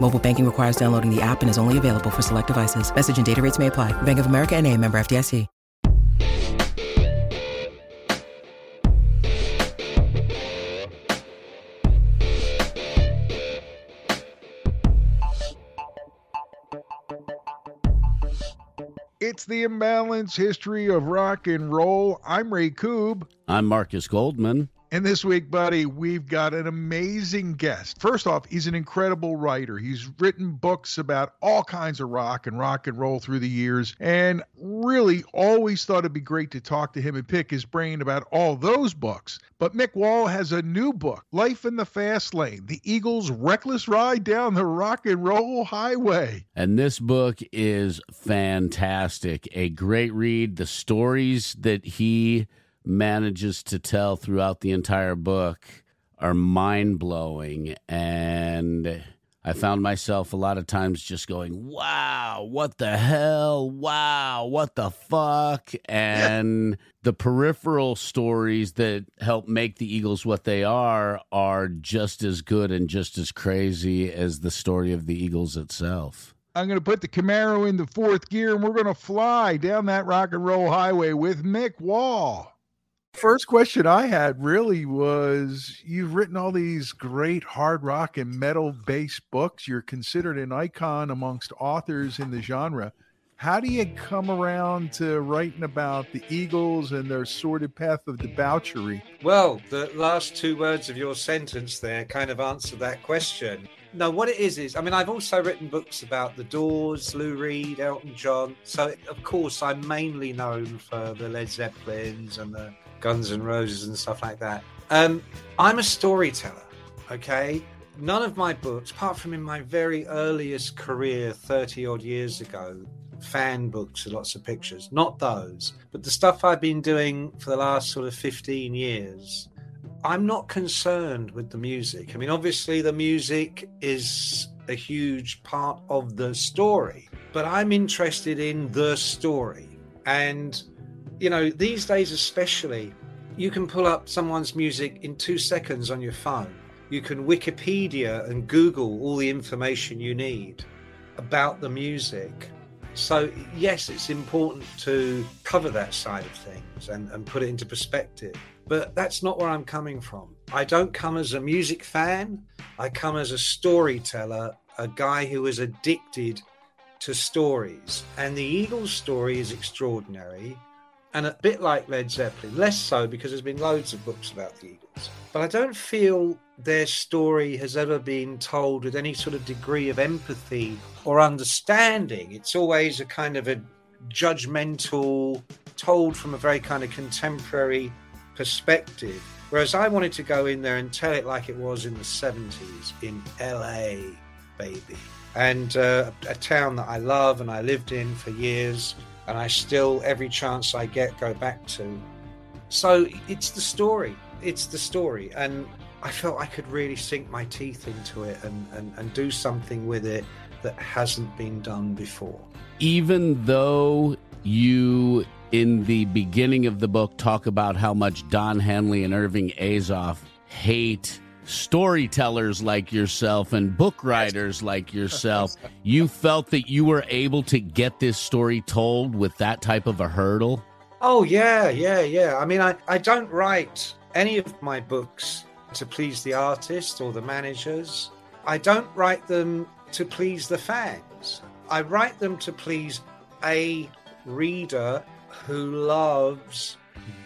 Mobile banking requires downloading the app and is only available for select devices. Message and data rates may apply. Bank of America and a member FDIC. It's the imbalance history of rock and roll. I'm Ray Koob. I'm Marcus Goldman. And this week, buddy, we've got an amazing guest. First off, he's an incredible writer. He's written books about all kinds of rock and rock and roll through the years, and really always thought it'd be great to talk to him and pick his brain about all those books. But Mick Wall has a new book, Life in the Fast Lane The Eagles' Reckless Ride Down the Rock and Roll Highway. And this book is fantastic. A great read. The stories that he manages to tell throughout the entire book are mind blowing. And I found myself a lot of times just going, wow, what the hell? Wow, what the fuck? And the peripheral stories that help make the Eagles what they are are just as good and just as crazy as the story of the Eagles itself. I'm going to put the Camaro in the fourth gear and we're going to fly down that rock and roll highway with Mick Wall. First question I had really was you've written all these great hard rock and metal based books. You're considered an icon amongst authors in the genre. How do you come around to writing about the Eagles and their sordid path of debauchery? Well, the last two words of your sentence there kind of answer that question. No, what it is is, I mean, I've also written books about the Doors, Lou Reed, Elton John. So, of course, I'm mainly known for the Led Zeppelins and the Guns and Roses and stuff like that. Um, I'm a storyteller, okay? None of my books, apart from in my very earliest career 30 odd years ago, fan books with lots of pictures, not those, but the stuff I've been doing for the last sort of 15 years. I'm not concerned with the music. I mean, obviously, the music is a huge part of the story, but I'm interested in the story. And you know, these days especially, you can pull up someone's music in two seconds on your phone. You can Wikipedia and Google all the information you need about the music. So, yes, it's important to cover that side of things and, and put it into perspective. But that's not where I'm coming from. I don't come as a music fan, I come as a storyteller, a guy who is addicted to stories. And the Eagles story is extraordinary and a bit like Led Zeppelin, less so because there's been loads of books about the Eagles. But I don't feel their story has ever been told with any sort of degree of empathy or understanding. It's always a kind of a judgmental, told from a very kind of contemporary perspective. Whereas I wanted to go in there and tell it like it was in the 70s in LA, baby. And uh, a town that I love and I lived in for years and I still, every chance I get, go back to. So it's the story. It's the story. And I felt I could really sink my teeth into it and, and, and do something with it that hasn't been done before. Even though you, in the beginning of the book, talk about how much Don Henley and Irving Azoff hate storytellers like yourself and book writers like yourself, you felt that you were able to get this story told with that type of a hurdle? Oh, yeah, yeah, yeah. I mean, I, I don't write any of my books to please the artist or the managers. I don't write them to please the fans. I write them to please a reader who loves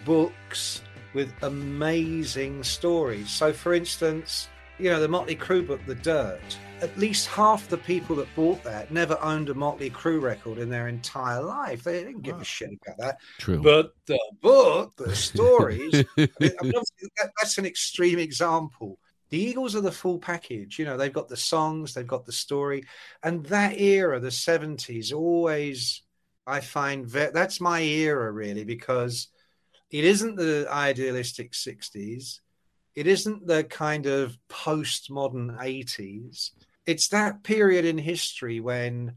books with amazing stories. So, for instance, you know, the Motley Crue book, The Dirt, at least half the people that bought that never owned a Motley Crue record in their entire life. They didn't give a shit about that. True. But the book, the stories, I mean, that, that's an extreme example. The Eagles are the full package. You know, they've got the songs, they've got the story. And that era, the 70s, always, I find ve- that's my era really, because it isn't the idealistic 60s. It isn't the kind of postmodern 80s it's that period in history when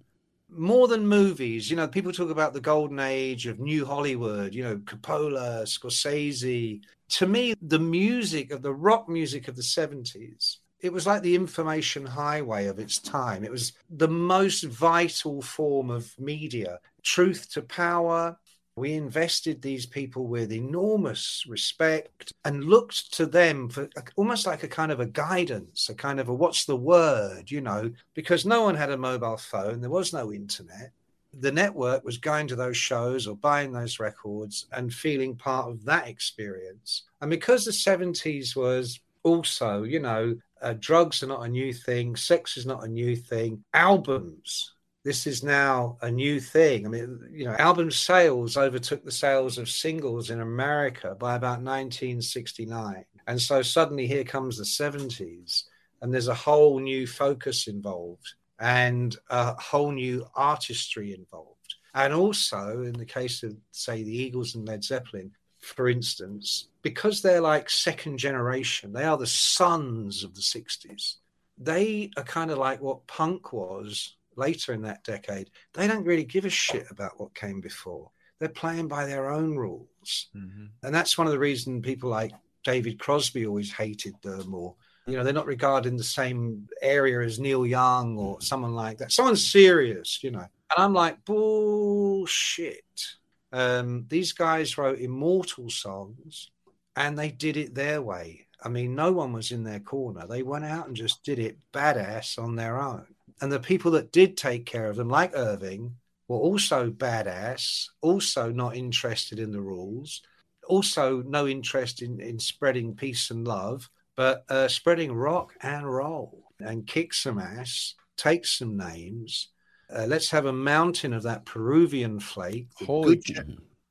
more than movies, you know, people talk about the golden age of new Hollywood, you know, Coppola, Scorsese. To me, the music of the rock music of the 70s, it was like the information highway of its time. It was the most vital form of media. Truth to power, we invested these people with enormous respect and looked to them for almost like a kind of a guidance, a kind of a what's the word, you know, because no one had a mobile phone, there was no internet. The network was going to those shows or buying those records and feeling part of that experience. And because the 70s was also, you know, uh, drugs are not a new thing, sex is not a new thing, albums this is now a new thing. I mean, you know, album sales overtook the sales of singles in America by about 1969. And so suddenly here comes the 70s, and there's a whole new focus involved and a whole new artistry involved. And also, in the case of, say, the Eagles and Led Zeppelin, for instance, because they're like second generation, they are the sons of the 60s. They are kind of like what punk was later in that decade, they don't really give a shit about what came before. They're playing by their own rules. Mm-hmm. And that's one of the reasons people like David Crosby always hated them or you know, they're not regarded in the same area as Neil Young or someone like that. Someone serious, you know. And I'm like, bullshit. Um, these guys wrote immortal songs and they did it their way. I mean, no one was in their corner. They went out and just did it badass on their own. And the people that did take care of them, like Irving, were also badass, also not interested in the rules, also no interest in, in spreading peace and love, but uh, spreading rock and roll and kick some ass, take some names. Uh, let's have a mountain of that Peruvian flake. Holy, cow.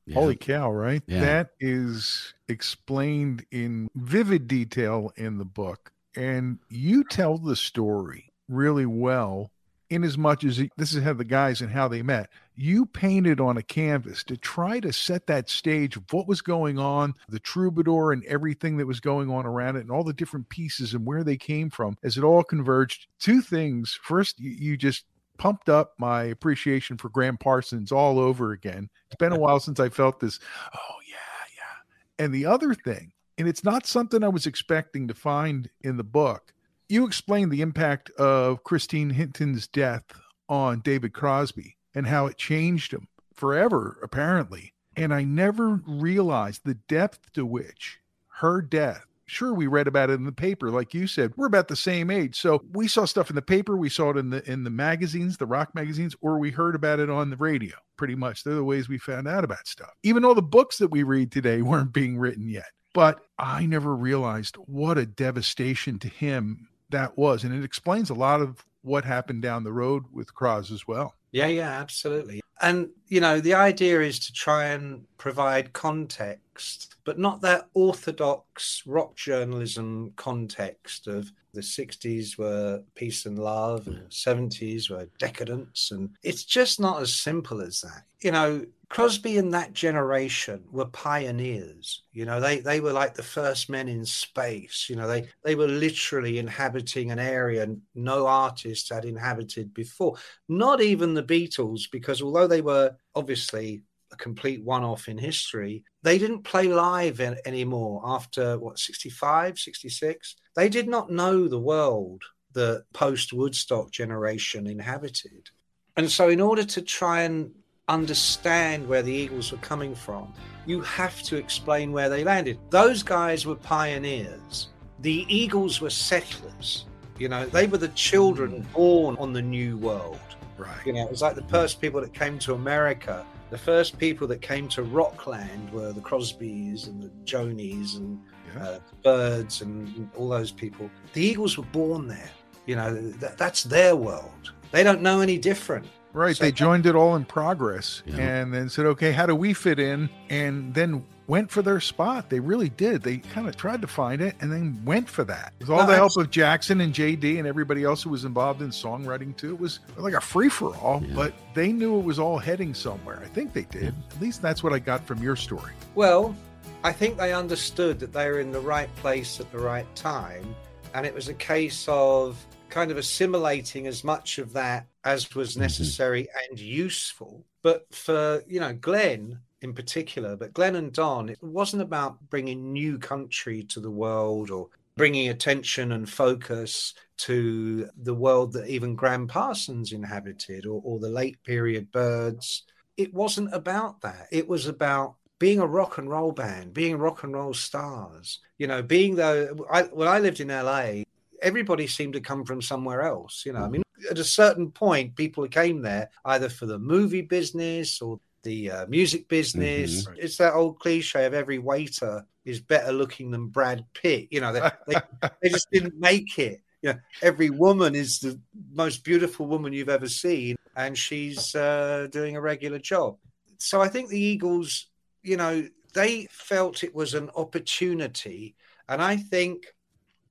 Yeah. Holy cow, right? Yeah. That is explained in vivid detail in the book. And you tell the story really well in as much as this is how the guys and how they met. You painted on a canvas to try to set that stage of what was going on, the troubadour and everything that was going on around it, and all the different pieces and where they came from as it all converged. Two things. First, you, just pumped up my appreciation for Gram Parsons all over again. It's been a while since I felt this. Oh, yeah, yeah. And the other thing, and it's not something I was expecting to find in the book you explained the impact of Christine Hinton's death on David Crosby and how it changed him forever, apparently. And I never realized the depth to which her death. Sure, we read about it in the paper, like you said. We're about the same age, so we saw stuff in the paper, we saw it in the in the magazines, the rock magazines, or we heard about it on the radio. Pretty much, they're the ways we found out about stuff. Even all the books that we read today weren't being written yet. But I never realized what a devastation to him that was. And it explains a lot of what happened down the road with Cross as well. Yeah, yeah, absolutely. And, you know, the idea is to try and provide context, but not that orthodox rock journalism context of the 60s were peace and love, and the 70s were decadence. And it's just not as simple as that. You know, Crosby and that generation were pioneers. You know, they, they were like the first men in space. You know, they, they were literally inhabiting an area no artist had inhabited before. Not even the Beatles, because although they were obviously a complete one off in history, they didn't play live in, anymore after what, 65, 66? They did not know the world the post Woodstock generation inhabited. And so, in order to try and understand where the Eagles were coming from, you have to explain where they landed. Those guys were pioneers. The Eagles were settlers. You know, they were the children mm. born on the new world. Right. You know, it was like the mm-hmm. first people that came to America The first people that came to Rockland were the Crosbys and the Jonies and. Uh, Byrds and all those people. The Eagles were born there. You know, that, that's their world. They don't know any different. Right. So they joined it all in progress yeah. and then said, okay, how do we fit in? And then went for their spot. They really did. They kind of tried to find it and then went for that. With all no, the help of Jackson and JD and everybody else who was involved in songwriting too. It was like a free for all, yeah. but they knew it was all heading somewhere. I think they did. At least that's what I got from your story. Well, I think they understood that they were in the right place at the right time. And it was a case of kind of assimilating as much of that as was mm-hmm. necessary mm-hmm. and useful. But for, you know, Glenn in particular, but Glenn and Don, it wasn't about bringing new country to the world or bringing attention and focus to the world that even Gram Parsons inhabited or, or the late period Byrds. It wasn't about that. It was about being a rock and roll band, being rock and roll stars. You know, being though I, when I lived in LA, everybody seemed to come from somewhere else. You know, I mean, at a certain point, people came there either for the movie business or the uh, music business. Mm-hmm. It's that old cliche of every waiter is better looking than Brad Pitt. You know, they, they, they just didn't make it. You know, every woman is the most beautiful woman you've ever seen, and she's uh, doing a regular job. So I think the Eagles, you know, they felt it was an opportunity, and I think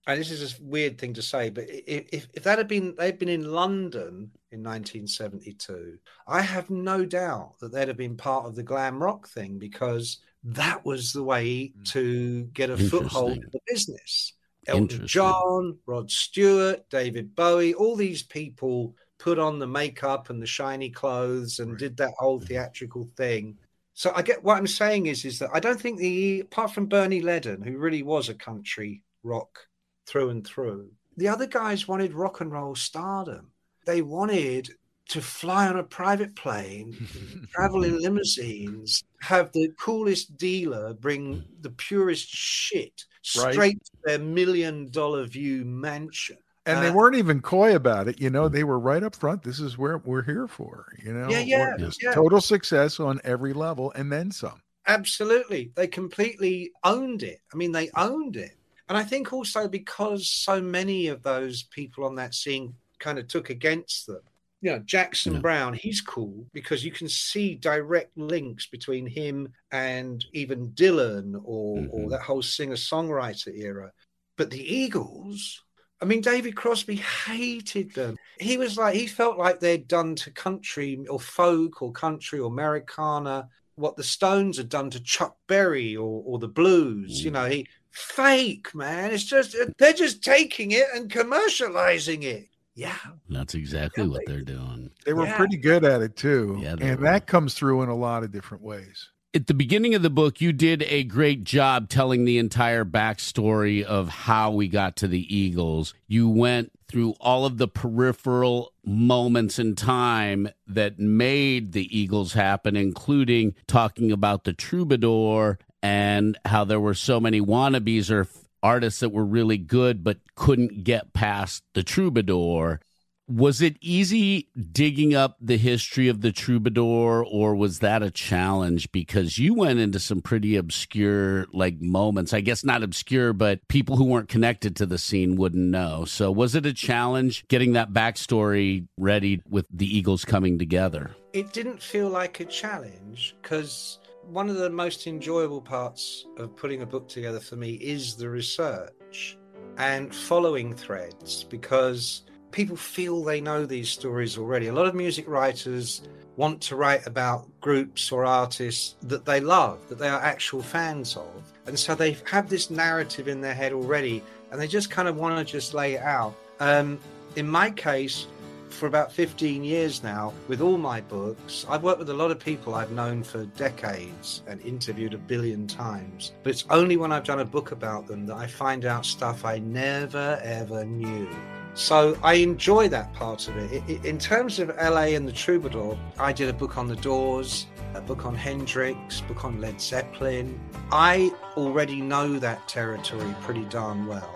and this is a weird thing to say, but if, if that had been they'd been in London in 1972, I have no doubt that they'd have been part of the glam rock thing because that was the way hmm. to get a foothold in the business. Elton John, Rod Stewart, David Bowie, all these people put on the makeup and the shiny clothes and right. did that whole hmm. theatrical thing. So I get what I'm saying is is that I don't think the apart from Bernie Leadon, who really was a country rock through and through. The other guys wanted rock and roll stardom. They wanted to fly on a private plane, travel in limousines, have the coolest dealer bring the purest shit straight right. to their million dollar view mansion. And uh, they weren't even coy about it, you know. They were right up front. This is where we're here for, you know. Yeah, yeah, yeah. Total success on every level, and then some. Absolutely, they completely owned it. I mean, they owned it. And I think also because so many of those people on that scene kind of took against them. You know, Jackson yeah. Browne, he's cool because you can see direct links between him and even Dylan or, mm-hmm. or that whole singer songwriter era. But the Eagles, I mean, David Crosby hated them. He was like, he felt like they'd done to country or folk or country or Americana what the Stones had done to Chuck Berry or, or the blues. Mm. You know, he fake, man. It's just they're just taking it and commercializing it. Yeah, that's exactly what they're doing. They were yeah. pretty good at it too, yeah, and were. that comes through in a lot of different ways. At the beginning of the book, you did a great job telling the entire backstory of how we got to the Eagles. You went through all of the peripheral moments in time that made the Eagles happen, including talking about the troubadour and how there were so many wannabes or artists that were really good but couldn't get past the troubadour. Was it easy digging up the history of the troubadour, or was that a challenge? Because you went into some pretty obscure like moments. I guess not obscure, but people who weren't connected to the scene wouldn't know. So was it a challenge getting that backstory ready with the Eagles coming together? It didn't feel like a challenge because one of the most enjoyable parts of putting a book together for me is the research and following threads because people feel they know these stories already. A lot of music writers want to write about groups or artists that they love, that they are actual fans of. And so they have this narrative in their head already and they just kind of want to just lay it out. Um, in my case, for about 15 years now with all my books. I've worked with a lot of people I've known for decades and interviewed a billion times. But it's only when I've done a book about them that I find out stuff I never ever knew. So I enjoy that part of it. In terms of LA and the Troubadour, I did a book on the Doors, a book on Hendrix, a book on Led Zeppelin. I already know that territory pretty darn well.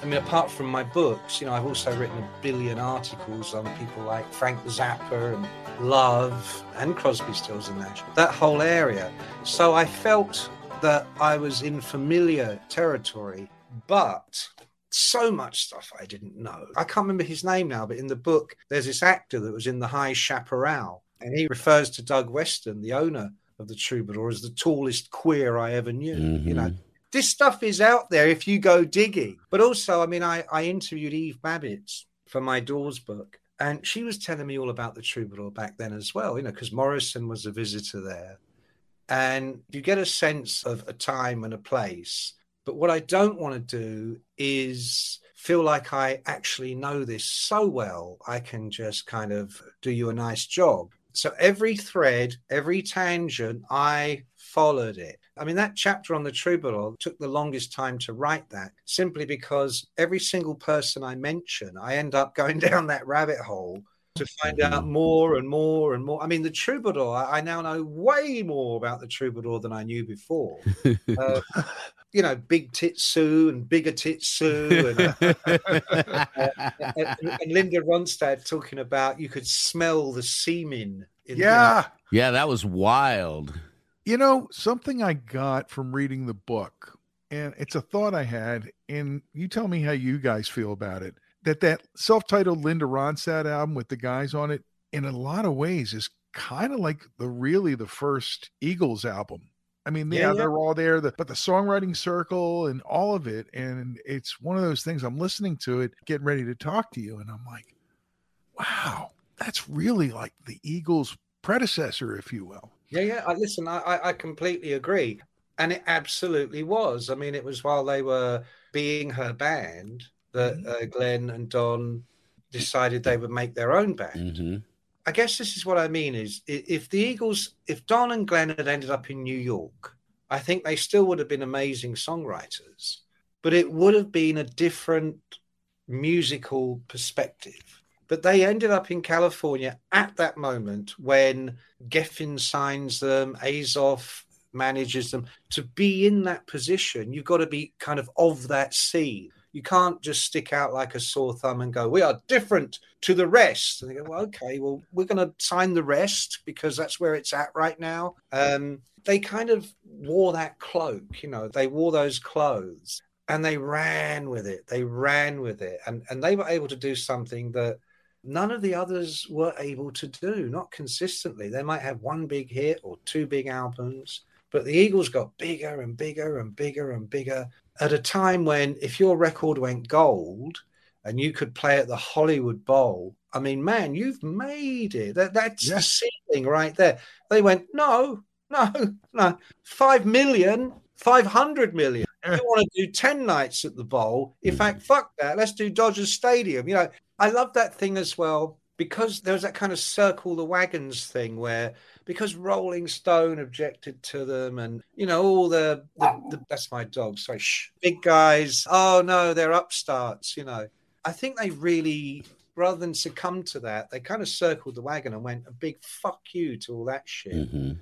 I mean, apart from my books, you know, I've also written a billion articles on people like Frank Zappa and Love and Crosby, Stills and Nash, that whole area. So I felt that I was in familiar territory, but so much stuff I didn't know. I can't remember his name now, but in the book, there's this actor that was in The High Chaparral, and he refers to Doug Weston, the owner of the Troubadour, as the tallest queer I ever knew. Mm-hmm. You know, mm-hmm. this stuff is out there if you go digging. But also, I mean, I, I interviewed Eve Babitz for my Doors book, and she was telling me all about the Troubadour back then as well, you know, because Morrison was a visitor there. And you get a sense of a time and a place. But what I don't want to do is feel like I actually know this so well, I can just kind of do you a nice job. So every thread, every tangent, I followed it. I mean, that chapter on the troubadour took the longest time to write that simply because every single person I mention, I end up going down that rabbit hole to find out mm-hmm. more and more and more. I mean, the troubadour, I now know way more about the troubadour than I knew before. Uh, you know, big Titsu and bigger Titsu and, uh, and, and, Linda Ronstadt talking about you could smell the semen. yeah. The- yeah, that was wild. You know, something I got from reading the book, and it's a thought I had, and you tell me how you guys feel about it that that self-titled Linda Ronstadt album with the guys on it, in a lot of ways, is kind of like the really the first Eagles album. I mean, yeah, yeah, they're all there, the, but the songwriting circle and all of it, and it's one of those things. I'm listening to it, getting ready to talk to you, and I'm like, wow, that's really like the Eagles' predecessor, if you will. Yeah, yeah. I, listen, I, I completely agree, and it absolutely was. I mean, it was while they were being her band that mm-hmm. uh, Glenn and Don decided they would make their own band. Mm-hmm. I guess this is what I mean is if the Eagles, if Don and Glenn had ended up in New York, I think they still would have been amazing songwriters, but it would have been a different musical perspective. But they ended up in California at that moment when Geffen signs them, Azoff manages them. To be in that position, you've got to be kind of of that scene. You can't just stick out like a sore thumb and go, we are different to the rest. And they go, well, okay, well, we're going to sign the rest because that's where it's at right now. Um, they kind of wore that cloak, you know, they wore those clothes and they ran with it. They ran with it. And, and they were able to do something that none of the others were able to do, not consistently. They might have one big hit or two big albums, but the Eagles got bigger and bigger and bigger and bigger at a time when if your record went gold and you could play at the Hollywood Bowl, I mean, man, you've made it. That, that's yeah. the ceiling right there. They went, no, no, no, five million, 500 million. you want to do 10 nights at the bowl. In mm. fact, fuck that. Let's do Dodgers Stadium. You know, I love that thing as well because there was that kind of circle the wagons thing where because Rolling Stone objected to them, and you know all the, the, the that's my dog. Sorry, shh, big guys. Oh no, they're upstarts. You know, I think they really, rather than succumb to that, they kind of circled the wagon and went a big fuck you to all that shit. Mm-hmm.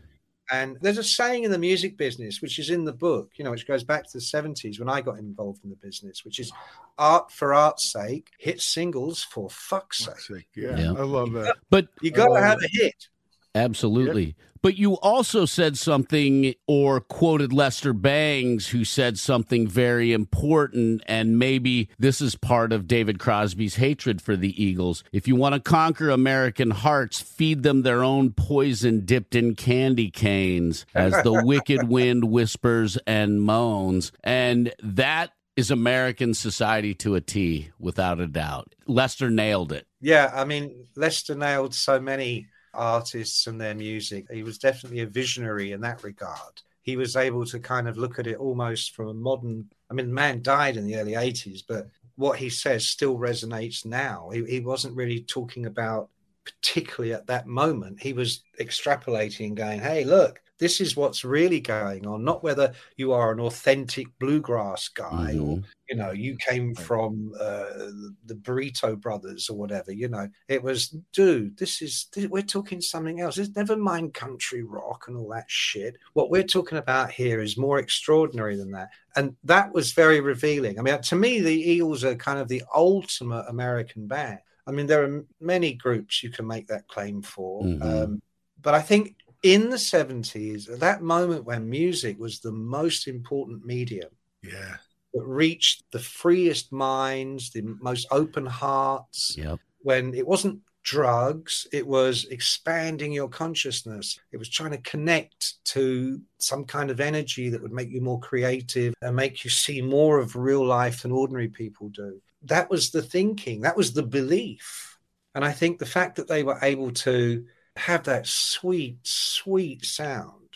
And there's a saying in the music business, which is in the book, you know, which goes back to the 70s when I got involved in the business, which is art for art's sake, hit singles for fuck's sake. Yeah, yeah, I love that. But you got to have a hit. Absolutely. Yep. But you also said something or quoted Lester Bangs, who said something very important. And maybe this is part of David Crosby's hatred for the Eagles. If you want to conquer American hearts, feed them their own poison dipped in candy canes as the wicked wind whispers and moans. And that is American society to a T, without a doubt. Lester nailed it. Yeah. I mean, Lester nailed so many artists and their music. He was definitely a visionary in that regard. He was able to kind of look at it almost from a modern. I mean, the man died in the early 80s, but what he says still resonates now. He, he wasn't really talking about particularly at that moment. He was extrapolating and going, hey, look, this is what's really going on, not whether you are an authentic bluegrass guy mm-hmm. or you know you came from uh, the burrito brothers or whatever you know. It was dude this is this, we're talking something else. It's never mind country rock and all that shit. What we're talking about here is more extraordinary than that. And that was very revealing. I mean to me the eagles are kind of the ultimate american band. I mean there are many groups you can make that claim for mm-hmm. um, but i think in the 70s, at that moment when music was the most important medium. Yeah. That reached the freest minds, the most open hearts. Yep. When it wasn't drugs, it was expanding your consciousness. It was trying to connect to some kind of energy that would make you more creative and make you see more of real life than ordinary people do. That was the thinking, that was the belief. And I think the fact that they were able to have that sweet, sweet sound,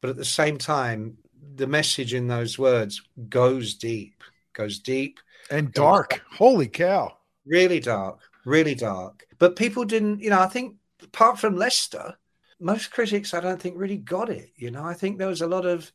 but at the same time, the message in those words goes deep, goes deep and dark. Holy cow. Really dark, really dark. But people didn't, you know, I think apart from Lester, most critics, I don't think, really got it. You know, I think there was a lot of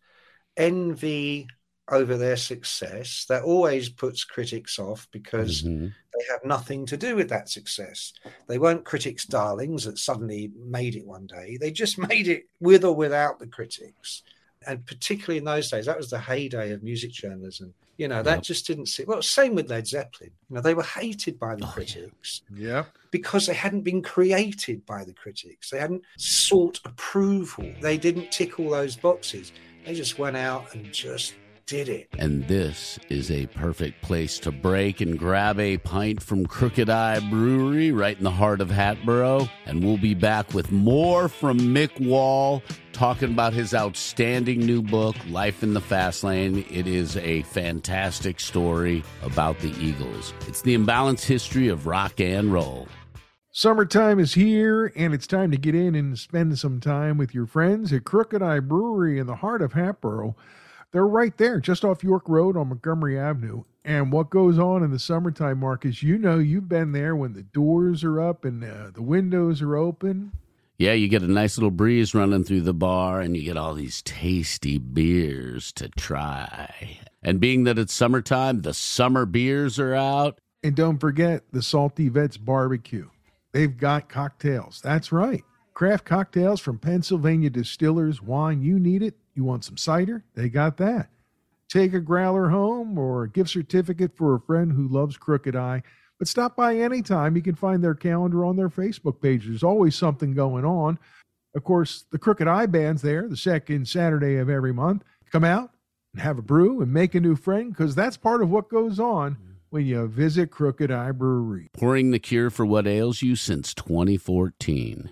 envy over their success. That always puts critics off because mm-hmm. They have nothing to do with that success. They weren't critics' darlings that suddenly made it one day. They just made it with or without the critics. And particularly in those days, that was the heyday of music journalism. You know, that yep. just didn't sit Well, same with Led Zeppelin. You know, they were hated by the oh, critics. Yeah. Because they hadn't been created by the critics. They hadn't sought approval. They didn't tick all those boxes. They just went out and just did it. And this is a perfect place to break and grab a pint from Crooked Eye Brewery right in the heart of Hatboro. And we'll be back with more from Mick Wall talking about his outstanding new book, Life in the Fast Lane. It is a fantastic story about the Eagles. It's the imbalanced history of rock and roll. Summertime is here, and it's time to get in and spend some time with your friends at Crooked Eye Brewery in the heart of Hatboro. They're right there, just off York Road on Montgomery Avenue. And what goes on in the summertime, Marcus, you know, you've been there when the doors are up and uh, the windows are open. Yeah, you get a nice little breeze running through the bar, and you get all these tasty beers to try. And being that it's summertime, the summer beers are out. And don't forget the Salty Vets barbecue. They've got cocktails. That's right. Craft cocktails from Pennsylvania distillers, wine, you need it. You want some cider? They got that. Take a growler home or a gift certificate for a friend who loves Crooked Eye. But stop by anytime. You can find their calendar on their Facebook page. There's always something going on. Of course, the Crooked Eye band's there the second Saturday of every month. Come out and have a brew and make a new friend because that's part of what goes on when you visit Crooked Eye Brewery. Pouring the cure for what ails you since 2014.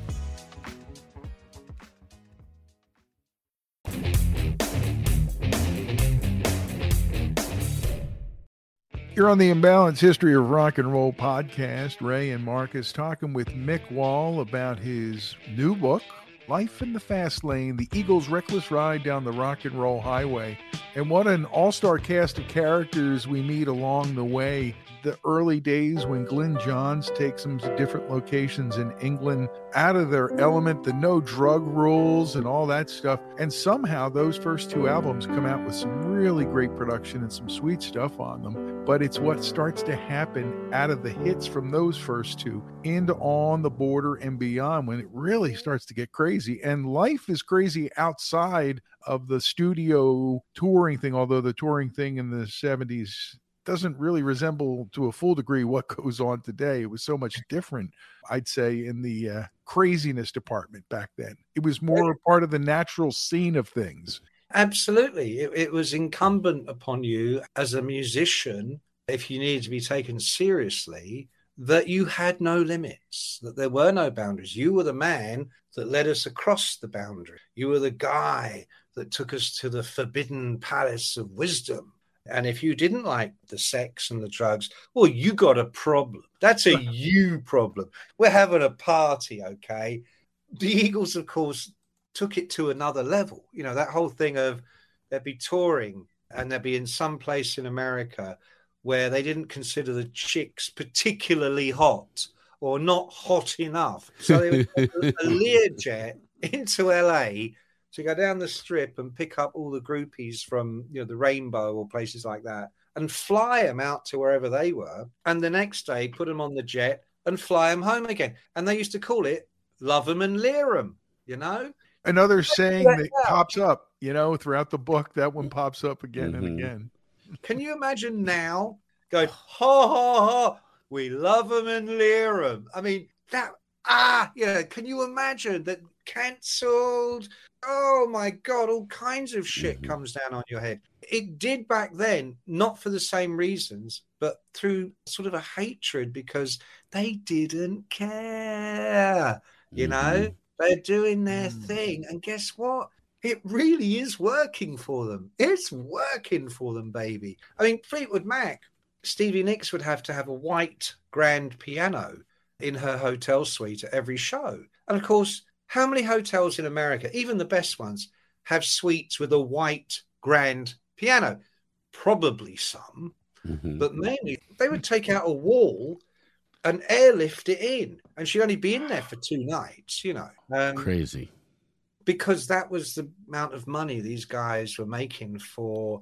You're on the Imbalance History of Rock and Roll podcast. Ray and Marcus talking with Mick Wall about his new book, Life in the Fast Lane The Eagles' Reckless Ride Down the Rock and Roll Highway. And what an all star cast of characters we meet along the way the early days when Glyn Johns takes them to different locations in England out of their element, the no drug rules and all that stuff. And somehow those first two albums come out with some really great production and some sweet stuff on them. But it's what starts to happen out of the hits from those first two into On the Border and beyond when it really starts to get crazy. And life is crazy outside of the studio touring thing, although the touring thing in the 70s doesn't really resemble to a full degree what goes on today. It was so much different, I'd say, in the uh, craziness department back then. It was more a part of the natural scene of things. Absolutely. It, it was incumbent upon you as a musician, if you needed to be taken seriously, that you had no limits, that there were no boundaries. You were the man that led us across the boundary. You were the guy that took us to the forbidden palace of wisdom and if you didn't like the sex and the drugs, well, you got a problem. That's a you problem. We're having a party, okay? The Eagles, of course, took it to another level. You know, that whole thing of they'd be touring and they'd be in some place in America where they didn't consider the chicks particularly hot or not hot enough. So they would a Learjet into LA to go down the strip and pick up all the groupies from you know the Rainbow or places like that and fly them out to wherever they were, and the next day put them on the jet and fly them home again. And they used to call it "love them and leer them," you know. Another saying that pops up, you know, throughout the book. That one pops up again mm-hmm. and again. Can you imagine now going ha ha ha? We love them and leer them. I mean that ah yeah. Can you imagine that cancelled? oh my god, all kinds of shit mm-hmm. comes down on your head. It did back then, not for the same reasons, but through sort of a hatred because they didn't care. You mm-hmm. know, they're doing their mm-hmm. thing. And guess what? It really is working for them. It's working for them, baby. I mean, Fleetwood Mac, Stevie Nicks would have to have a white grand piano in her hotel suite at every show. And of course, how many hotels in America, even the best ones, have suites with a white grand piano? Probably some, mm-hmm. but mainly they would take out a wall and airlift it in, and she'd only be in there for two nights. You know, um, crazy. Because that was the amount of money these guys were making for.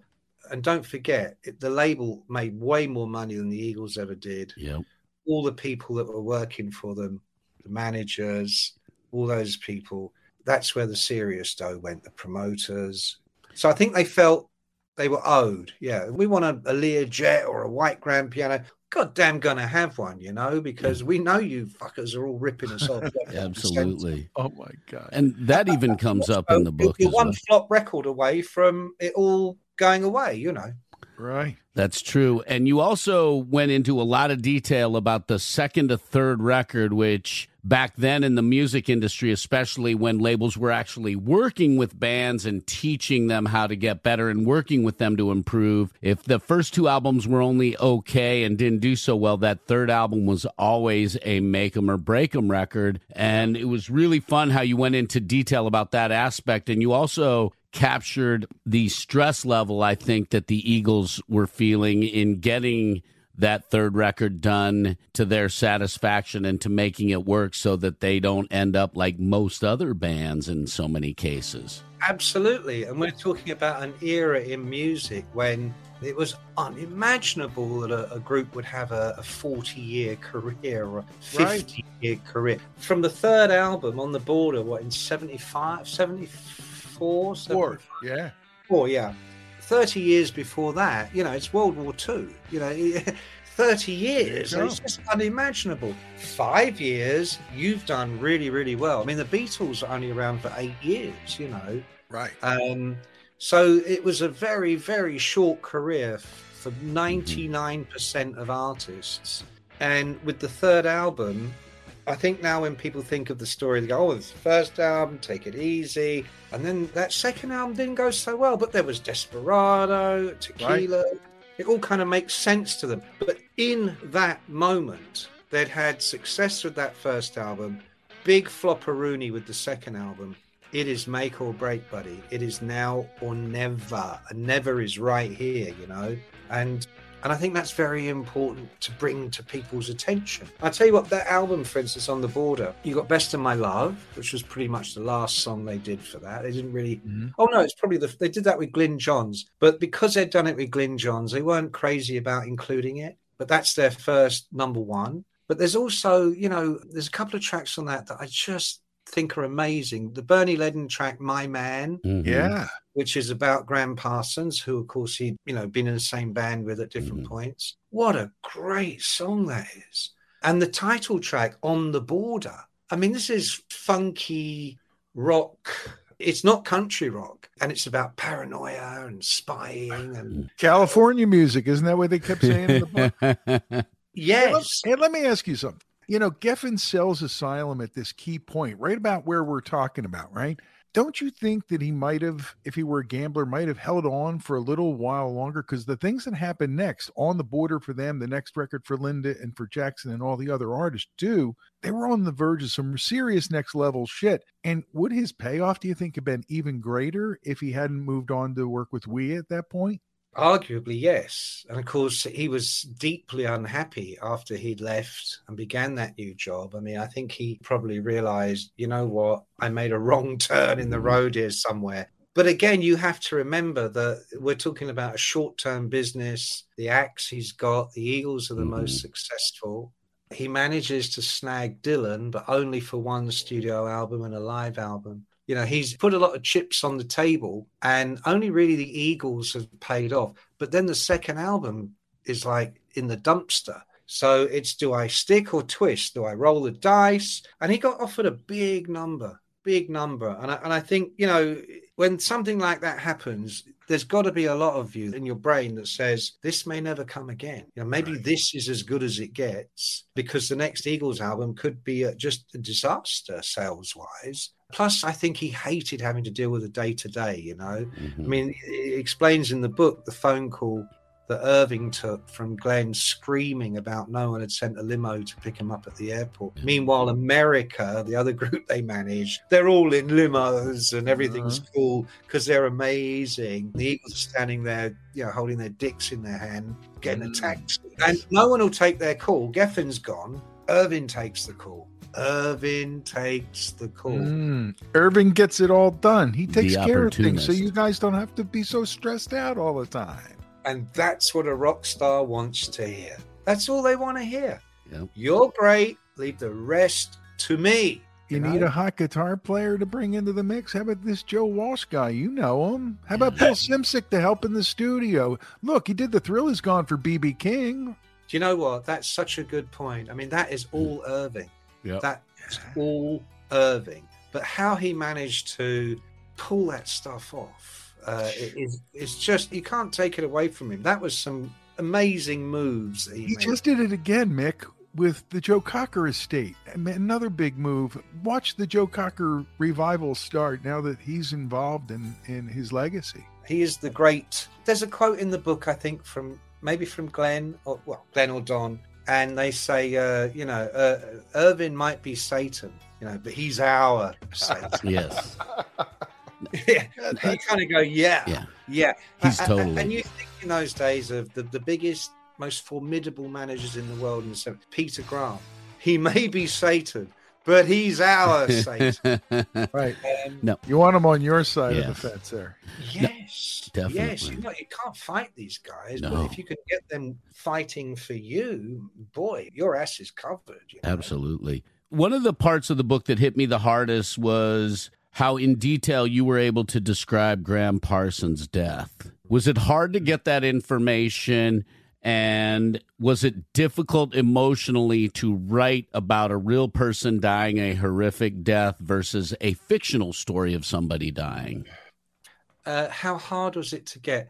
And don't forget, it, the label made way more money than the Eagles ever did. Yep. All the people that were working for them, the managers, all those people. That's where the serious dough went, the promoters. So I think they felt they were owed. Yeah, we want a, a Lear jet or a white grand piano. God damn, gonna have one, you know, because we know you fuckers are all ripping us off. Absolutely. Oh my god. And that even comes up in the book. You're one well. flop record away from it all going away, you know. Right. That's true. And you also went into a lot of detail about the second to third record, which back then in the music industry, especially when labels were actually working with bands and teaching them how to get better and working with them to improve. If the first two albums were only okay and didn't do so well, that third album was always a make 'em or break 'em record. And it was really fun how you went into detail about that aspect. And you also captured the stress level I think that the Eagles were feeling in getting that third record done to their satisfaction and to making it work so that they don't end up like most other bands in so many cases. Absolutely. And we're talking about an era in music when it was unimaginable that a, a group would have a, a 40 year career or a 50 right. year career. From the third album on the border, what, in 75, 74? 74, Four, yeah. Four, yeah. 30 years before that, you know, it's World War II. You know, 30 years. It's just unimaginable. Five years, you've done really, really well. I mean, the Beatles are only around for eight years, you know. Right. Um, so it was a very, very short career for 99% of artists. And with the third album, I think now when people think of the story, they go, "Oh, it's the first album, take it easy," and then that second album didn't go so well. But there was Desperado, Tequila, right. It all kind of makes sense to them. But in that moment, they'd had success with that first album, big flopperoonie with the second album. It is make or break, buddy. It is now or never. And never is right here, you know. And and I think that's very important to bring to people's attention. I'll tell you what, that album, for instance, on the border, you got "Best of My Love," which was pretty much the last song they did for that. They didn't really. Mm-hmm. Oh no, it's probably the they did that with Glyn Johns, but because they'd done it with Glyn Johns, they weren't crazy about including it. But that's their first number one. But there's also, you know, there's a couple of tracks on that that I just think are amazing. The Bernie Leadon track, My Man. Mm-hmm. Yeah. Which is about Gram Parsons, who of course he'd, you know, been in the same band with at different mm-hmm. points. What a great song that is. And the title track, On the Border. I mean, this is funky rock. It's not country rock, and it's about paranoia and spying and California music. Isn't that what they kept saying in the book? yes. Hey, let me ask you something you know, Geffen sells Asylum at this key point, right about where we're talking about, right? Don't you think that he might have, if he were a gambler, might have held on for a little while longer? Because the things that happen next on the border for them, the next record for Linda and for Jackson and all the other artists do, they were on the verge of some serious next level shit. And would his payoff, do you think, have been even greater if he hadn't moved on to work with We at that point? Arguably, yes. And of course, he was deeply unhappy after he'd left and began that new job. I mean, I think he probably realized, you know what, I made a wrong turn in the mm-hmm. road here somewhere. But again, you have to remember that we're talking about a short term business. The acts he's got, the Eagles are the mm-hmm. most successful. He manages to snag Dylan, but only for one studio album and a live album. You know, he's put a lot of chips on the table, and only really the Eagles have paid off. But then the second album is like in the dumpster. So it's do I stick or twist? Do I roll the dice? And he got offered a big number, big number. And I, and I think, you know, when something like that happens, there's got to be a lot of you in your brain that says this may never come again. You know, maybe right. this is as good as it gets because the next Eagles album could be just a disaster sales wise. Plus, I think he hated having to deal with the day to day, you know. Mm-hmm. I mean, it explains in the book the phone call that Irving took from Glenn screaming about no one had sent a limo to pick him up at the airport. Mm-hmm. Meanwhile, America, the other group they manage, they're all in limos and everything's uh-huh. cool because they're amazing. The Eagles are standing there, you know, holding their dicks in their hand, getting mm-hmm. a mm. taxi. And no one will take their call. Geffen's gone. Irving takes the call. Irving takes the call. Mm, Irving gets it all done. He takes the care of things, so you guys don't have to be so stressed out all the time. And that's what a rock star wants to hear. That's all they want to hear. Yep. You're great. Leave the rest to me. You, you need know? a hot guitar player to bring into the mix. How about this Joe Walsh guy? You know him. How about Bill Szymczyk to help in the studio? Look, he did the Thrill is Gone for BB King. Do you know what? That's such a good point. I mean, that is all Irving. Yep. That's all Irving. But how he managed to pull that stuff off uh, is it's just you can't take it away from him. That was some amazing moves. he, he just did it again, Mick, with the Joe Cocker estate. Another big move. Watch the Joe Cocker revival start now that he's involved in in his legacy. He is the great. There's a quote in the book, I think, from maybe from Glenn or well, Glenn or Don, and they say, uh, you know, uh, Irving might be Satan, you know, but he's our Satan. yes. yeah, you kind of go, yeah, yeah, yeah. He's totally. And you think in those days of the, the biggest, most formidable managers in the world, and so Peter Grant, he may be Satan, but he's our Satan. right. Um, no. You want him on your side yes. of the fence there. Yes. No, definitely. Yes. You, know, you can't fight these guys, no. but if you can get them fighting for you, boy, your ass is covered. You know? Absolutely. One of the parts of the book that hit me the hardest was how in detail you were able to describe Gram Parsons' death. Was it hard to get that information? And was it difficult emotionally to write about a real person dying a horrific death versus a fictional story of somebody dying? Uh, how hard was it to get?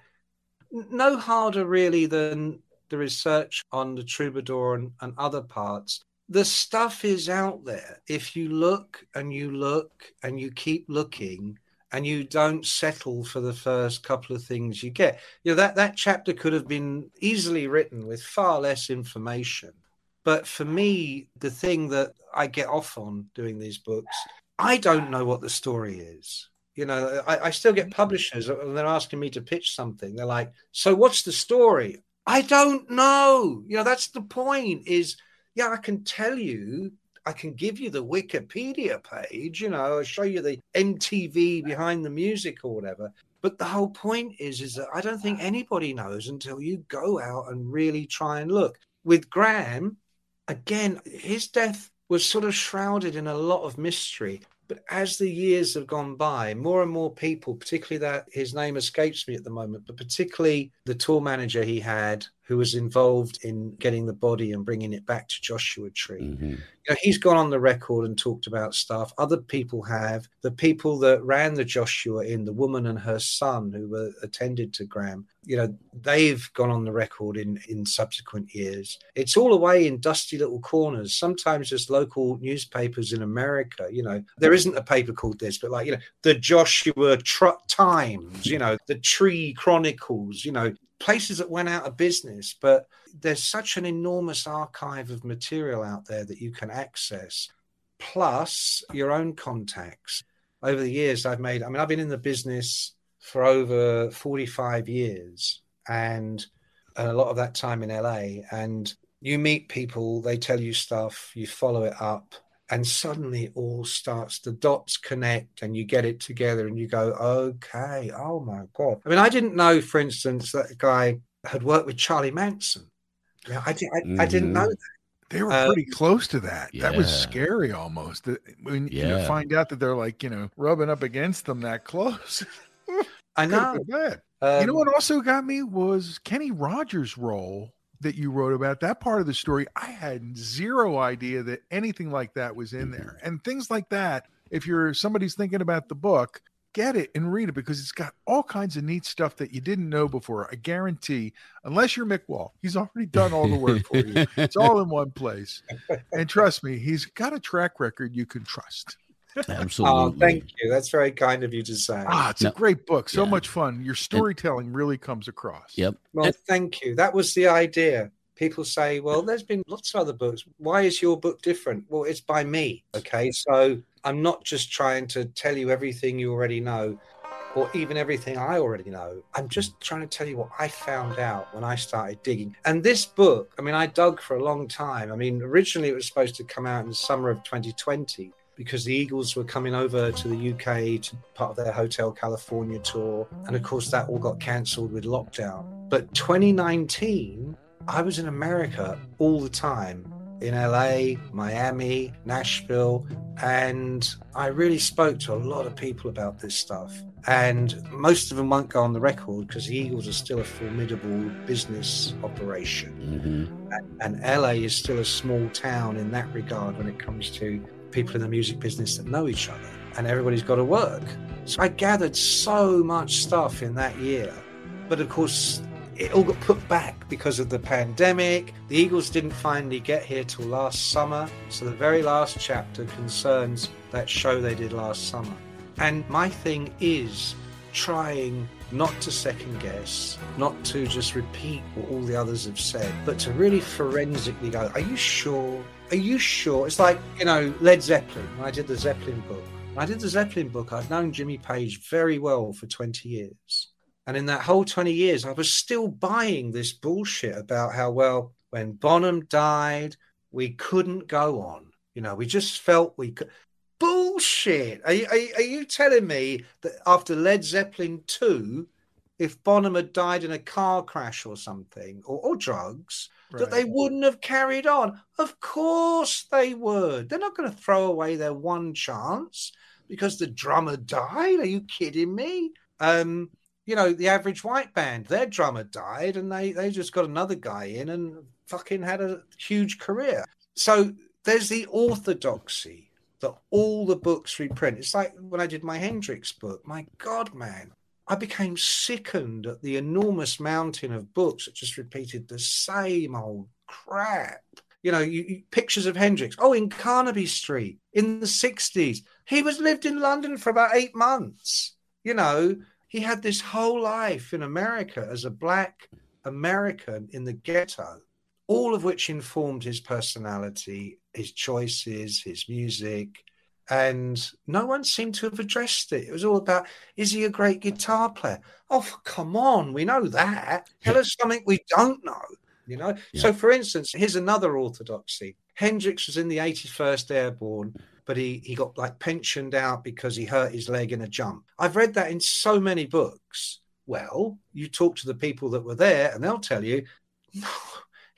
No harder, really, than the research on the troubadour and, and other parts. The stuff is out there. If you look and you look and you keep looking, and you don't settle for the first couple of things you get. You know, that, that chapter could have been easily written with far less information. But for me, the thing that I get off on doing these books, I don't know what the story is. You know, I, I still get mm-hmm. publishers uh, and they're asking me to pitch something. They're like, so what's the story? I don't know. You know, that's the point is, yeah, I can tell you I can give you the Wikipedia page, you know, I show you the MTV behind the music or whatever. But the whole point is, is that I don't think anybody knows until you go out and really try and look. With Gram, again, his death was sort of shrouded in a lot of mystery. But as the years have gone by, more and more people, particularly that his name escapes me at the moment, but particularly the tour manager he had who was involved in getting the body and bringing it back to Joshua Tree. Mm-hmm. You know, he's gone on the record and talked about stuff. Other people have. The people that ran the Joshua Inn, the woman and her son who were attended to Gram, you know, they've gone on the record in in subsequent years. It's all away in dusty little corners. Sometimes just local newspapers in America. You know, there isn't a paper called this, but like you know, the Joshua Tr- Times. You know, the Tree Chronicles. You know, places that went out of business, but there's such an enormous archive of material out there that you can access, plus your own contacts. Over the years, I've made, I mean, I've been in the business for over 45 years and a lot of that time in LA. And you meet people, they tell you stuff, you follow it up, and suddenly it all starts the dots connect and you get it together and you go okay oh my god i mean i didn't know for instance that guy had worked with charlie manson yeah i, did, I, mm-hmm. I didn't know mm-hmm. that they were pretty um, close to that. Yeah. That was scary almost. When yeah. you find out that they're like, you know, rubbing up against them that close. I know. Um, you know what also got me was Kenny Rogers' role that you wrote about that part of the story i had zero idea that anything like that was in there. Mm-hmm. And things like that if you're somebody's thinking about the book get it and read it because it's got all kinds of neat stuff that you didn't know before i guarantee unless you're mick wall. He's already done all the work for you. It's all in one place. And trust me he's got a track record you can trust Absolutely. Oh, thank you. That's very kind of you to say. Ah, it's no, a great book. So yeah. much fun. Your storytelling and, really comes across. Yep. Well, and, thank you. That was the idea. People say, well, there's been lots of other books. Why is your book different? Well, it's by me. Okay. So I'm not just trying to tell you everything you already know or even everything I already know. I'm just trying to tell you what I found out when I started digging. And this book, I mean, I dug for a long time. I mean, originally it was supposed to come out in the summer of 2020 because the Eagles were coming over to the UK to part of their Hotel California tour. And of course, that all got cancelled with lockdown. But 2019, I was in America all the time in LA, Miami, Nashville, and I really spoke to a lot of people about this stuff. And most of them won't go on the record because the Eagles are still a formidable business operation. Mm-hmm. And, and LA is still a small town in that regard when it comes to people in the music business that know each other, and everybody's got to work. So I gathered so much stuff in that year. But of course, it all got put back because of the pandemic. The Eagles didn't finally get here till last summer. So the very last chapter concerns that show they did last summer. And my thing is trying not to second guess, not to just repeat what all the others have said, but to really forensically go, are you sure? Are you sure? It's like, you know, Led Zeppelin. I did the Zeppelin book, I did the Zeppelin book, I'd known Jimmy Page very well for 20 years. And in that whole 20 years, I was still buying this bullshit about how, well, when Bonham died, we couldn't go on. You know, we just felt we could. Bullshit. Are you, are, are you telling me that after Led Zeppelin 2, if Bonham had died in a car crash or something, or, or drugs, right. that they wouldn't have carried on. Of course they would. They're not going to throw away their one chance because the drummer died. Are you kidding me? Um, you know, the average white band, their drummer died and they, they just got another guy in and fucking had a huge career. So there's the orthodoxy that all the books reprint. It's like when I did my Hendrix book. My God, man, I became sickened at the enormous mountain of books that just repeated the same old crap. You know, you, you, pictures of Hendrix. Oh, in Carnaby Street in the 60s. He was lived in London for about eight months. You know, he had this whole life in America as a black American in the ghetto, all of which informed his personality, his choices, his music. And no one seemed to have addressed it. It was all about, is he a great guitar player? Oh, come on, we know that. Tell us something we don't know, you know? Yeah. So, for instance, here's another orthodoxy Hendrix was in the 81st Airborne, but he, he got like pensioned out because he hurt his leg in a jump. I've read that in so many books. Well, you talk to the people that were there and they'll tell you, no,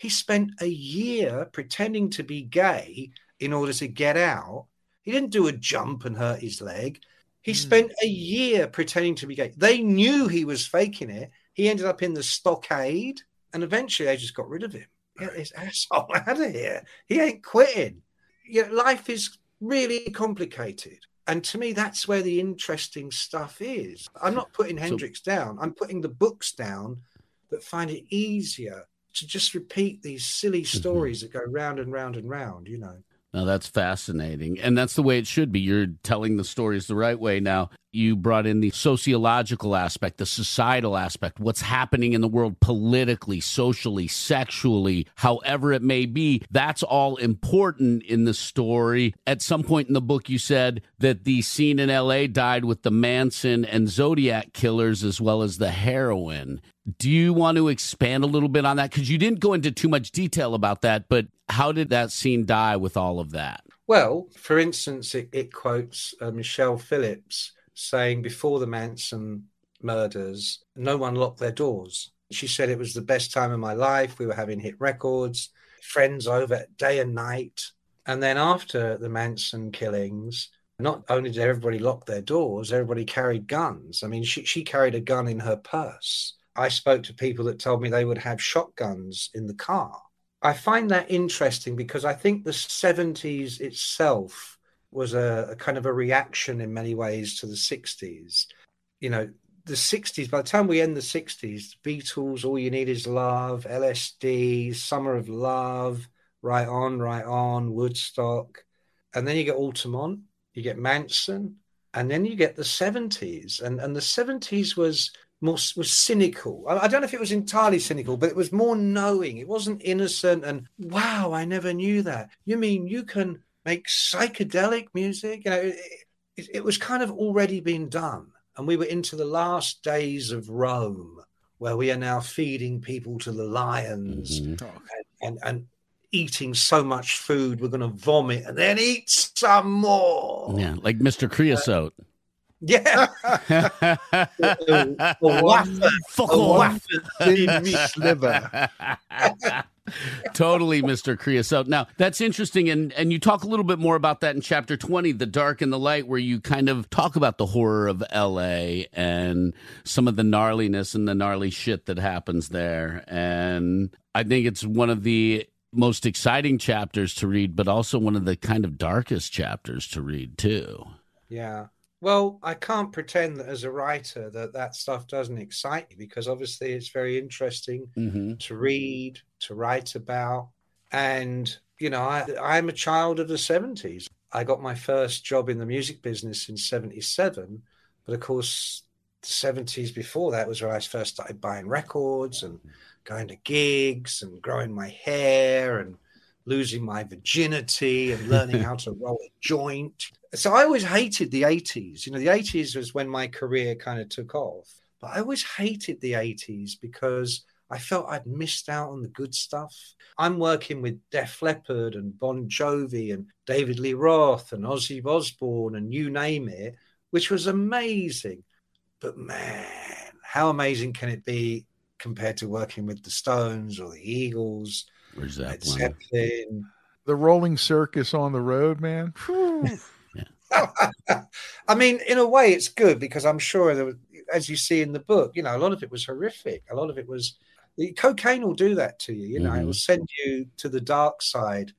he spent a year pretending to be gay in order to get out. He didn't do a jump and hurt his leg. He mm. spent a year pretending to be gay. They knew he was faking it. He ended up in the stockade and eventually they just got rid of him. Get this asshole out of here. He ain't quitting. You know, life is really complicated. And to me, that's where the interesting stuff is. I'm not putting so, Hendrix down. I'm putting the books down that find it easier to just repeat these silly mm-hmm. stories mm-hmm. that go round and round and round, you know. Now that's fascinating. And that's the way it should be. You're telling the stories the right way. Now, you brought in the sociological aspect, the societal aspect, what's happening in the world politically, socially, sexually, however it may be. That's all important in the story. At some point in the book, you said that the scene in LA died with the Manson and Zodiac killers as well as the heroin. Do you want to expand a little bit on that? Because you didn't go into too much detail about that, but how did that scene die with all of that? Well, for instance, it, it quotes uh, Michelle Phillips saying before the Manson murders, no one locked their doors. She said it was the best time of my life. We were having hit records, friends over day and night. And then after the Manson killings, not only did everybody lock their doors, everybody carried guns. I mean, she, she carried a gun in her purse. I spoke to people that told me they would have shotguns in the car. I find that interesting because I think the 70s itself was a, a, kind of a reaction in many ways to the 60s. You know, the 60s, by the time we end the 60s, the Beatles, All You Need Is Love, LSD, Summer of Love, Right On, Right On, Woodstock. And then you get Altamont, you get Manson, and then you get the 70s. And, and the 70s was more was cynical. I, I don't know if it was entirely cynical, but it was more knowing. It wasn't innocent and wow, I never knew that. You mean you can make psychedelic music. You know, it, it, it was kind of already been done. And we were into the last days of Rome, where we are now feeding people to the lions mm-hmm. and, and, and eating so much food, we're going to vomit and then eat some more. Yeah, like Mr. Creosote. Uh, yeah. a, a, a wafer. Fuck a wafer. sliver. totally, Mr. Creosote. Now, that's interesting. And, and you talk a little bit more about that in chapter 20, The Dark and the Light, where you kind of talk about the horror of LA and some of the gnarliness and the gnarly shit that happens there. And I think it's one of the most exciting chapters to read, but also one of the kind of darkest chapters to read, too. Yeah. Well, I can't pretend that as a writer that that stuff doesn't excite me because obviously it's very interesting mm-hmm. to read, to write about. And, you know, I, I'm a child of the 70s. I got my first job in the music business in 77. But of course, the 70s before that was where I first started buying records and going to gigs and growing my hair and losing my virginity and learning how to roll a joint. So I always hated the 80s. You know, the 80s was when my career kind of took off. But I always hated the 80s because I felt I'd missed out on the good stuff. I'm working with Def Leppard and Bon Jovi and David Lee Roth and Ozzy Osbourne and you name it, which was amazing. But man, how amazing can it be compared to working with the Stones or the Eagles Where's that Zeppelin. The rolling circus on the road, man. I mean, in a way, it's good because I'm sure there was, as you see in the book, you know, a lot of it was horrific. A lot of it was the cocaine will do that to you. You know, mm-hmm. it will send you to the dark side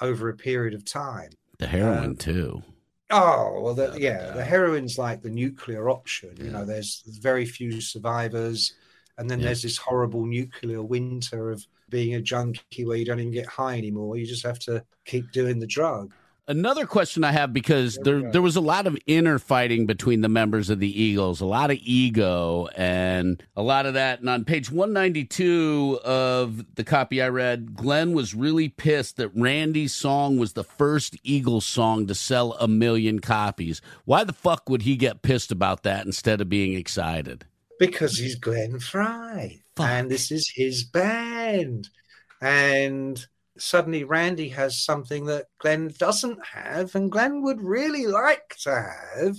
over a period of time. The heroin um, too. Oh well, the, yeah, the heroin's like the nuclear option. Yeah. You know, there's very few survivors, and then yeah. there's this horrible nuclear winter of being a junkie where you don't even get high anymore. You just have to keep doing the drug. Another question I have because there there, there was a lot of inner fighting between the members of the Eagles, a lot of ego and a lot of that. And on page 192 of the copy I read, Glenn was really pissed that Randy's song was the first Eagles song to sell a million copies. Why the fuck would he get pissed about that instead of being excited? Because he's Glenn Frey. Fuck. And this is his band. And suddenly Randy has something that Glenn doesn't have, and Glenn would really like to have.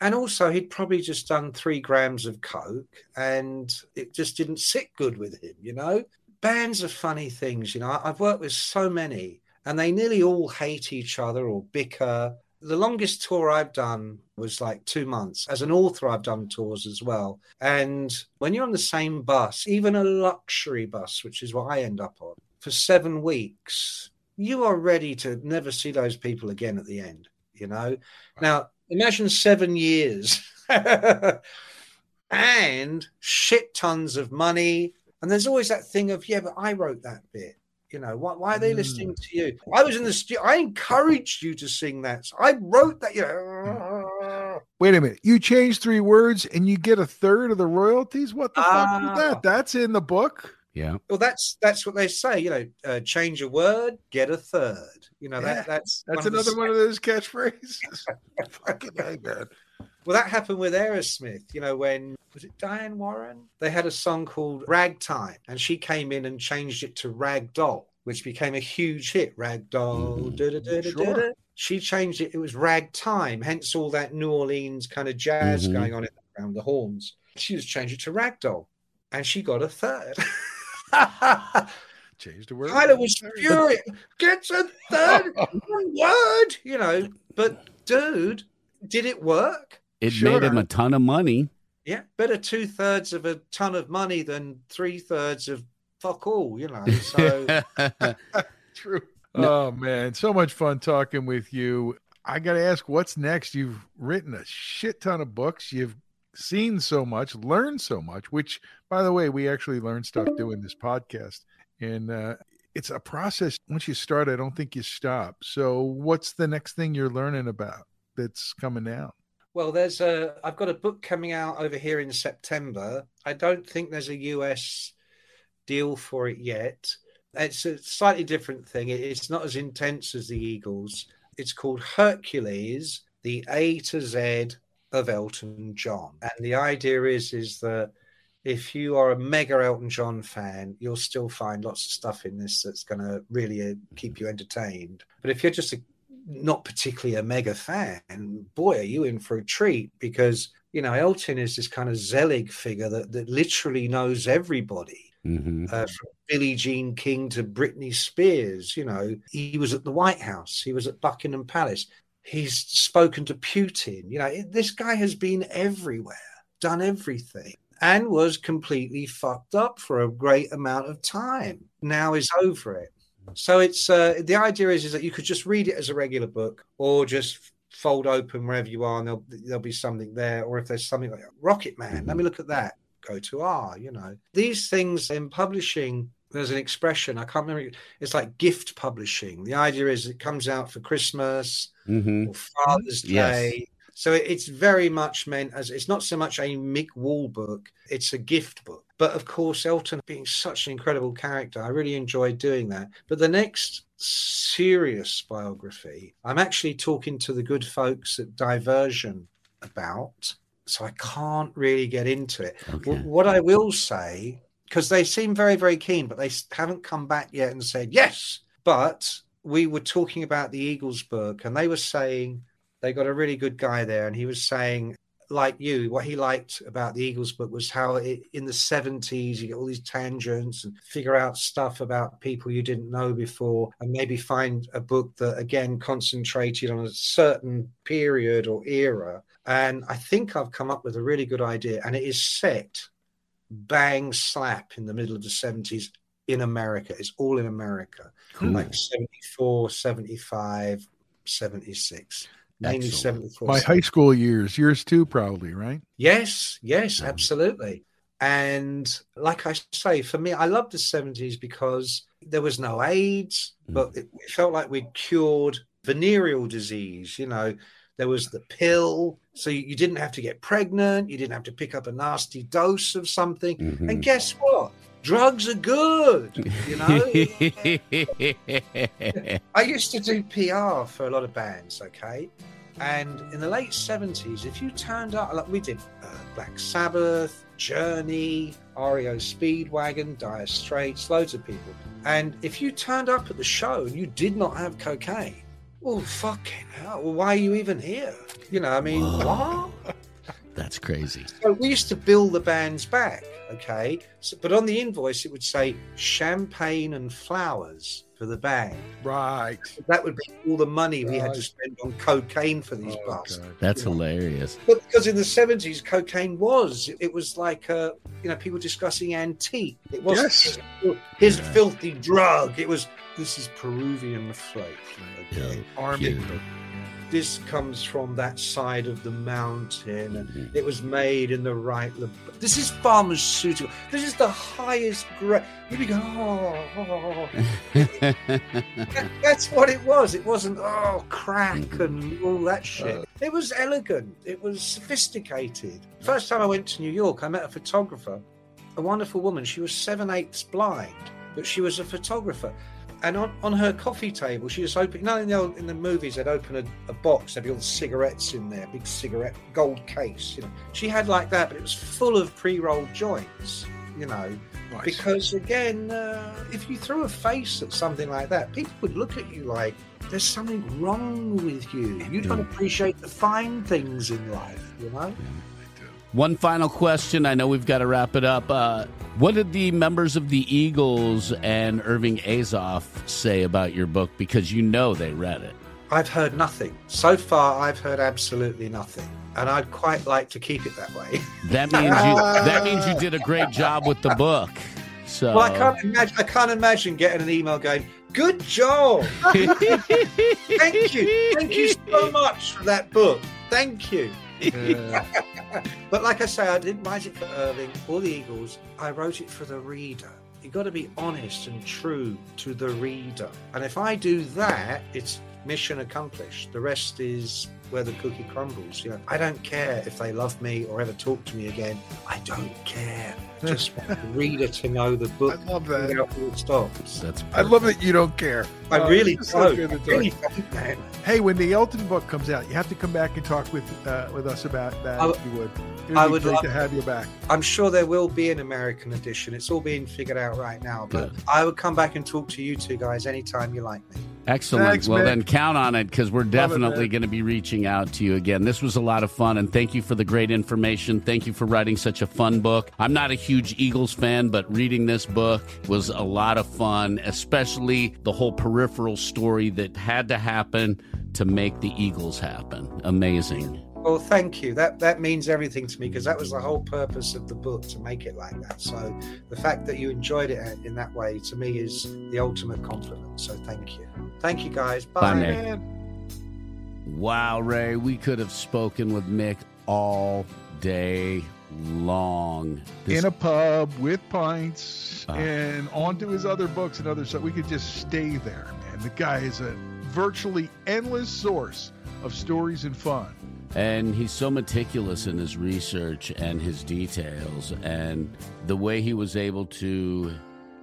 And also, he'd probably just done three grams of coke, and it just didn't sit good with him. You know, bands are funny things. You know, I've worked with so many, and they nearly all hate each other or bicker. The longest tour I've done was like two months. As an author, I've done tours as well. And when you're on the same bus, even a luxury bus, which is what I end up on, for seven weeks, you are ready to never see those people again at the end, you know? Now, imagine seven years and shit tons of money. And there's always that thing of, yeah, but I wrote that bit. You know, why, why are they mm. listening to you? I was in the studio. I encouraged you to sing that. I wrote that. You know. Wait a minute. You change three words and you get a third of the royalties? What the uh, fuck is that? Ah. That's in the book? Yeah. Well, that's that's what they say. You know, uh, change a word, get a third. You know yeah, that that's that's one another one of those catchphrases. Fucking man. Well, that happened with Aerosmith. You know, when was it Diane Warren? They had a song called Ragtime, and she came in and changed it to Ragdoll, which became a huge hit. Ragdoll, Mm, sure. She changed it. It was Ragtime. Hence all that New Orleans kind of jazz mm-hmm. going on around the horns. She just changed it to Ragdoll, and she got a third. Changed the word. Tyler was furious. Gets a third word, you know. But dude, did it work? It sure. made him a ton of money. Yeah, better two thirds of a ton of money than three thirds of fuck all, you know. So true. No. Oh man, so much fun talking with you. I got to ask, what's next? You've written a shit ton of books. You've seen so much, learned so much, which, by the way, we actually learn stuff doing this podcast. And uh, it's a process. Once you start, I don't think you stop. So, what's the next thing you're learning about that's coming out? Well, there's a. I've got a book coming out over here in September. I don't think there's a US deal for it yet. It's a slightly different thing. It's not as intense as the Eagles. It's called Hercules, the A to Z of Elton John. And the idea is is that if you are a mega Elton John fan, you'll still find lots of stuff in this that's going to really uh, keep you entertained. But if you're just a, not particularly a mega fan, boy, are you in for a treat because you know Elton is this kind of Zelig figure that that literally knows everybody. Mm-hmm. Uh, from Billie Jean King to Britney Spears, you know, he was at the White House, he was at Buckingham Palace. He's spoken to Putin. You know, this guy has been everywhere, done everything, and was completely fucked up for a great amount of time. Now is over it. So it's uh, the idea is is that you could just read it as a regular book, or just fold open wherever you are, and there'll, there'll be something there. Or if there's something like Rocket Man, let me look at that. Go to R. You know, these things in publishing there's an expression I can't remember. It's like gift publishing. The idea is it comes out for Christmas mm-hmm. or Father's Day. Yes. So it's very much meant as it's not so much a Mick Wall book; it's a gift book. But of course, Elton being such an incredible character, I really enjoyed doing that. But the next serious biography, I'm actually talking to the good folks at Diversion about. So I can't really get into it. Okay. What I will say because they seem very, very keen, but they haven't come back yet and said yes. But we were talking about the Eagles book, and they were saying they got a really good guy there, and he was saying, like you, what he liked about the Eagles book was how it, in the 70s you get all these tangents and figure out stuff about people you didn't know before, and maybe find a book that again concentrated on a certain period or era. And I think I've come up with a really good idea, and it is set bang slap in the middle of the 70s in America. It's all in America, cool. like 74, 75, 76. Mainly 74. My high school years, yours too, probably, right? Yes, yes, absolutely. And like I say, for me, I love the 70s because there was no AIDS, mm. but it, it felt like we'd cured venereal disease, you know, there was the pill. So you didn't have to get pregnant. You didn't have to pick up a nasty dose of something. Mm-hmm. And guess what? Drugs are good, you know. I used to do PR for a lot of bands, okay? And in the late 70s, if you turned up, like we did uh, Black Sabbath, Journey, REO Speedwagon, Dire Straits, loads of people. And if you turned up at the show and you did not have cocaine, well, fucking hell, well, why are you even here? You know, I mean, Whoa. what? That's crazy. So we used to build the bands back, okay? So, but on the invoice, it would say champagne and flowers for the band. Right. That would be all the money right. we had to spend on cocaine for these oh, That's hilarious. But because in the 70s, cocaine was, it was like, uh, you know, people discussing antique. It wasn't yes. his, his yeah. filthy drug. It was, this is Peruvian flavor. Okay? Yeah. Army this comes from that side of the mountain and mm-hmm. it was made in the right this is pharmaceutical this is the highest grade you be going oh, oh. that, that's what it was it wasn't oh crack mm-hmm. and all that shit uh. it was elegant it was sophisticated first time i went to new york i met a photographer a wonderful woman she was seven eighths blind but she was a photographer and on, on her coffee table, she just opened. You know, in the, in the movies, they'd open a, a, box, there'd be all the cigarettes in there, big cigarette, gold case. You know, she had like that, but it was full of pre-rolled joints. You know, right. because again, uh, if you threw a face at something like that, people would look at you like there's something wrong with you. You don't appreciate the fine things in life. You know. One final question. I know we've got to wrap it up. Uh, what did the members of the Eagles and Irving Azoff say about your book? Because you know they read it. I've heard nothing. So far, I've heard absolutely nothing. And I'd quite like to keep it that way. That means you that means you did a great job with the book. So Well, I can't imagine I can't imagine getting an email going, Good job. Thank you. Thank you so much for that book. Thank you. but like I say, I didn't write it for Irving or the Eagles. I wrote it for the reader. You've got to be honest and true to the reader. And if I do that, it's mission accomplished. The rest is where the cookie crumbles. You know, I don't care if they love me or ever talk to me again. I don't care. Just want the reader to know the book. I love that. stops. That's. I love that you don't care. I uh, really don't. really don't hey, when the Elton book comes out, you have to come back and talk with uh, with us about that. I, if you would. I would great love to have you back. I'm sure there will be an American edition. It's all being figured out right now. But Good. I would come back and talk to you two guys anytime you like me. Excellent. Thanks, well, then count on it because we're definitely going to be reaching out to you again. This was a lot of fun, and thank you for the great information. Thank you for writing such a fun book. I'm not a huge Eagles fan, but reading this book was a lot of fun, especially the whole peripheral story that had to happen to make the Eagles happen. Amazing. Well, thank you. That that means everything to me because that was the whole purpose of the book to make it like that. So the fact that you enjoyed it uh, in that way to me is the ultimate compliment. So thank you. Thank you guys. Bye. Bye man. Wow, Ray, we could have spoken with Mick all day long. This... In a pub with pints uh, and onto his other books and other stuff. We could just stay there, man. The guy is a virtually endless source of stories and fun. And he's so meticulous in his research and his details, and the way he was able to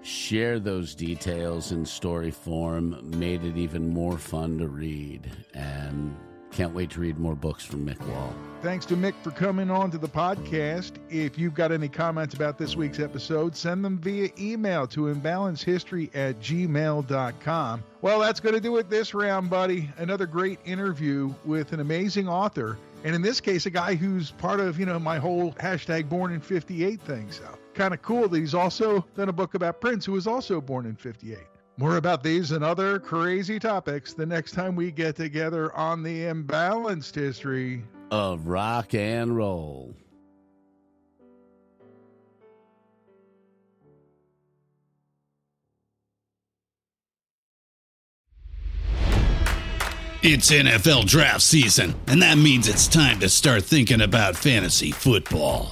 share those details in story form made it even more fun to read. And can't wait to read more books from Mick Wall. Thanks to Mick for coming on to the podcast. If you've got any comments about this week's episode, send them via email to imbalancedhistory at gmail.com. Well, that's going to do it this round, buddy. Another great interview with an amazing author. And in this case, a guy who's part of, you know, my whole hashtag born in 58 thing. So kind of cool that he's also done a book about Prince, who was also born in 58. More about these and other crazy topics the next time we get together on the imbalanced history of rock and roll. It's NFL draft season, and that means it's time to start thinking about fantasy football.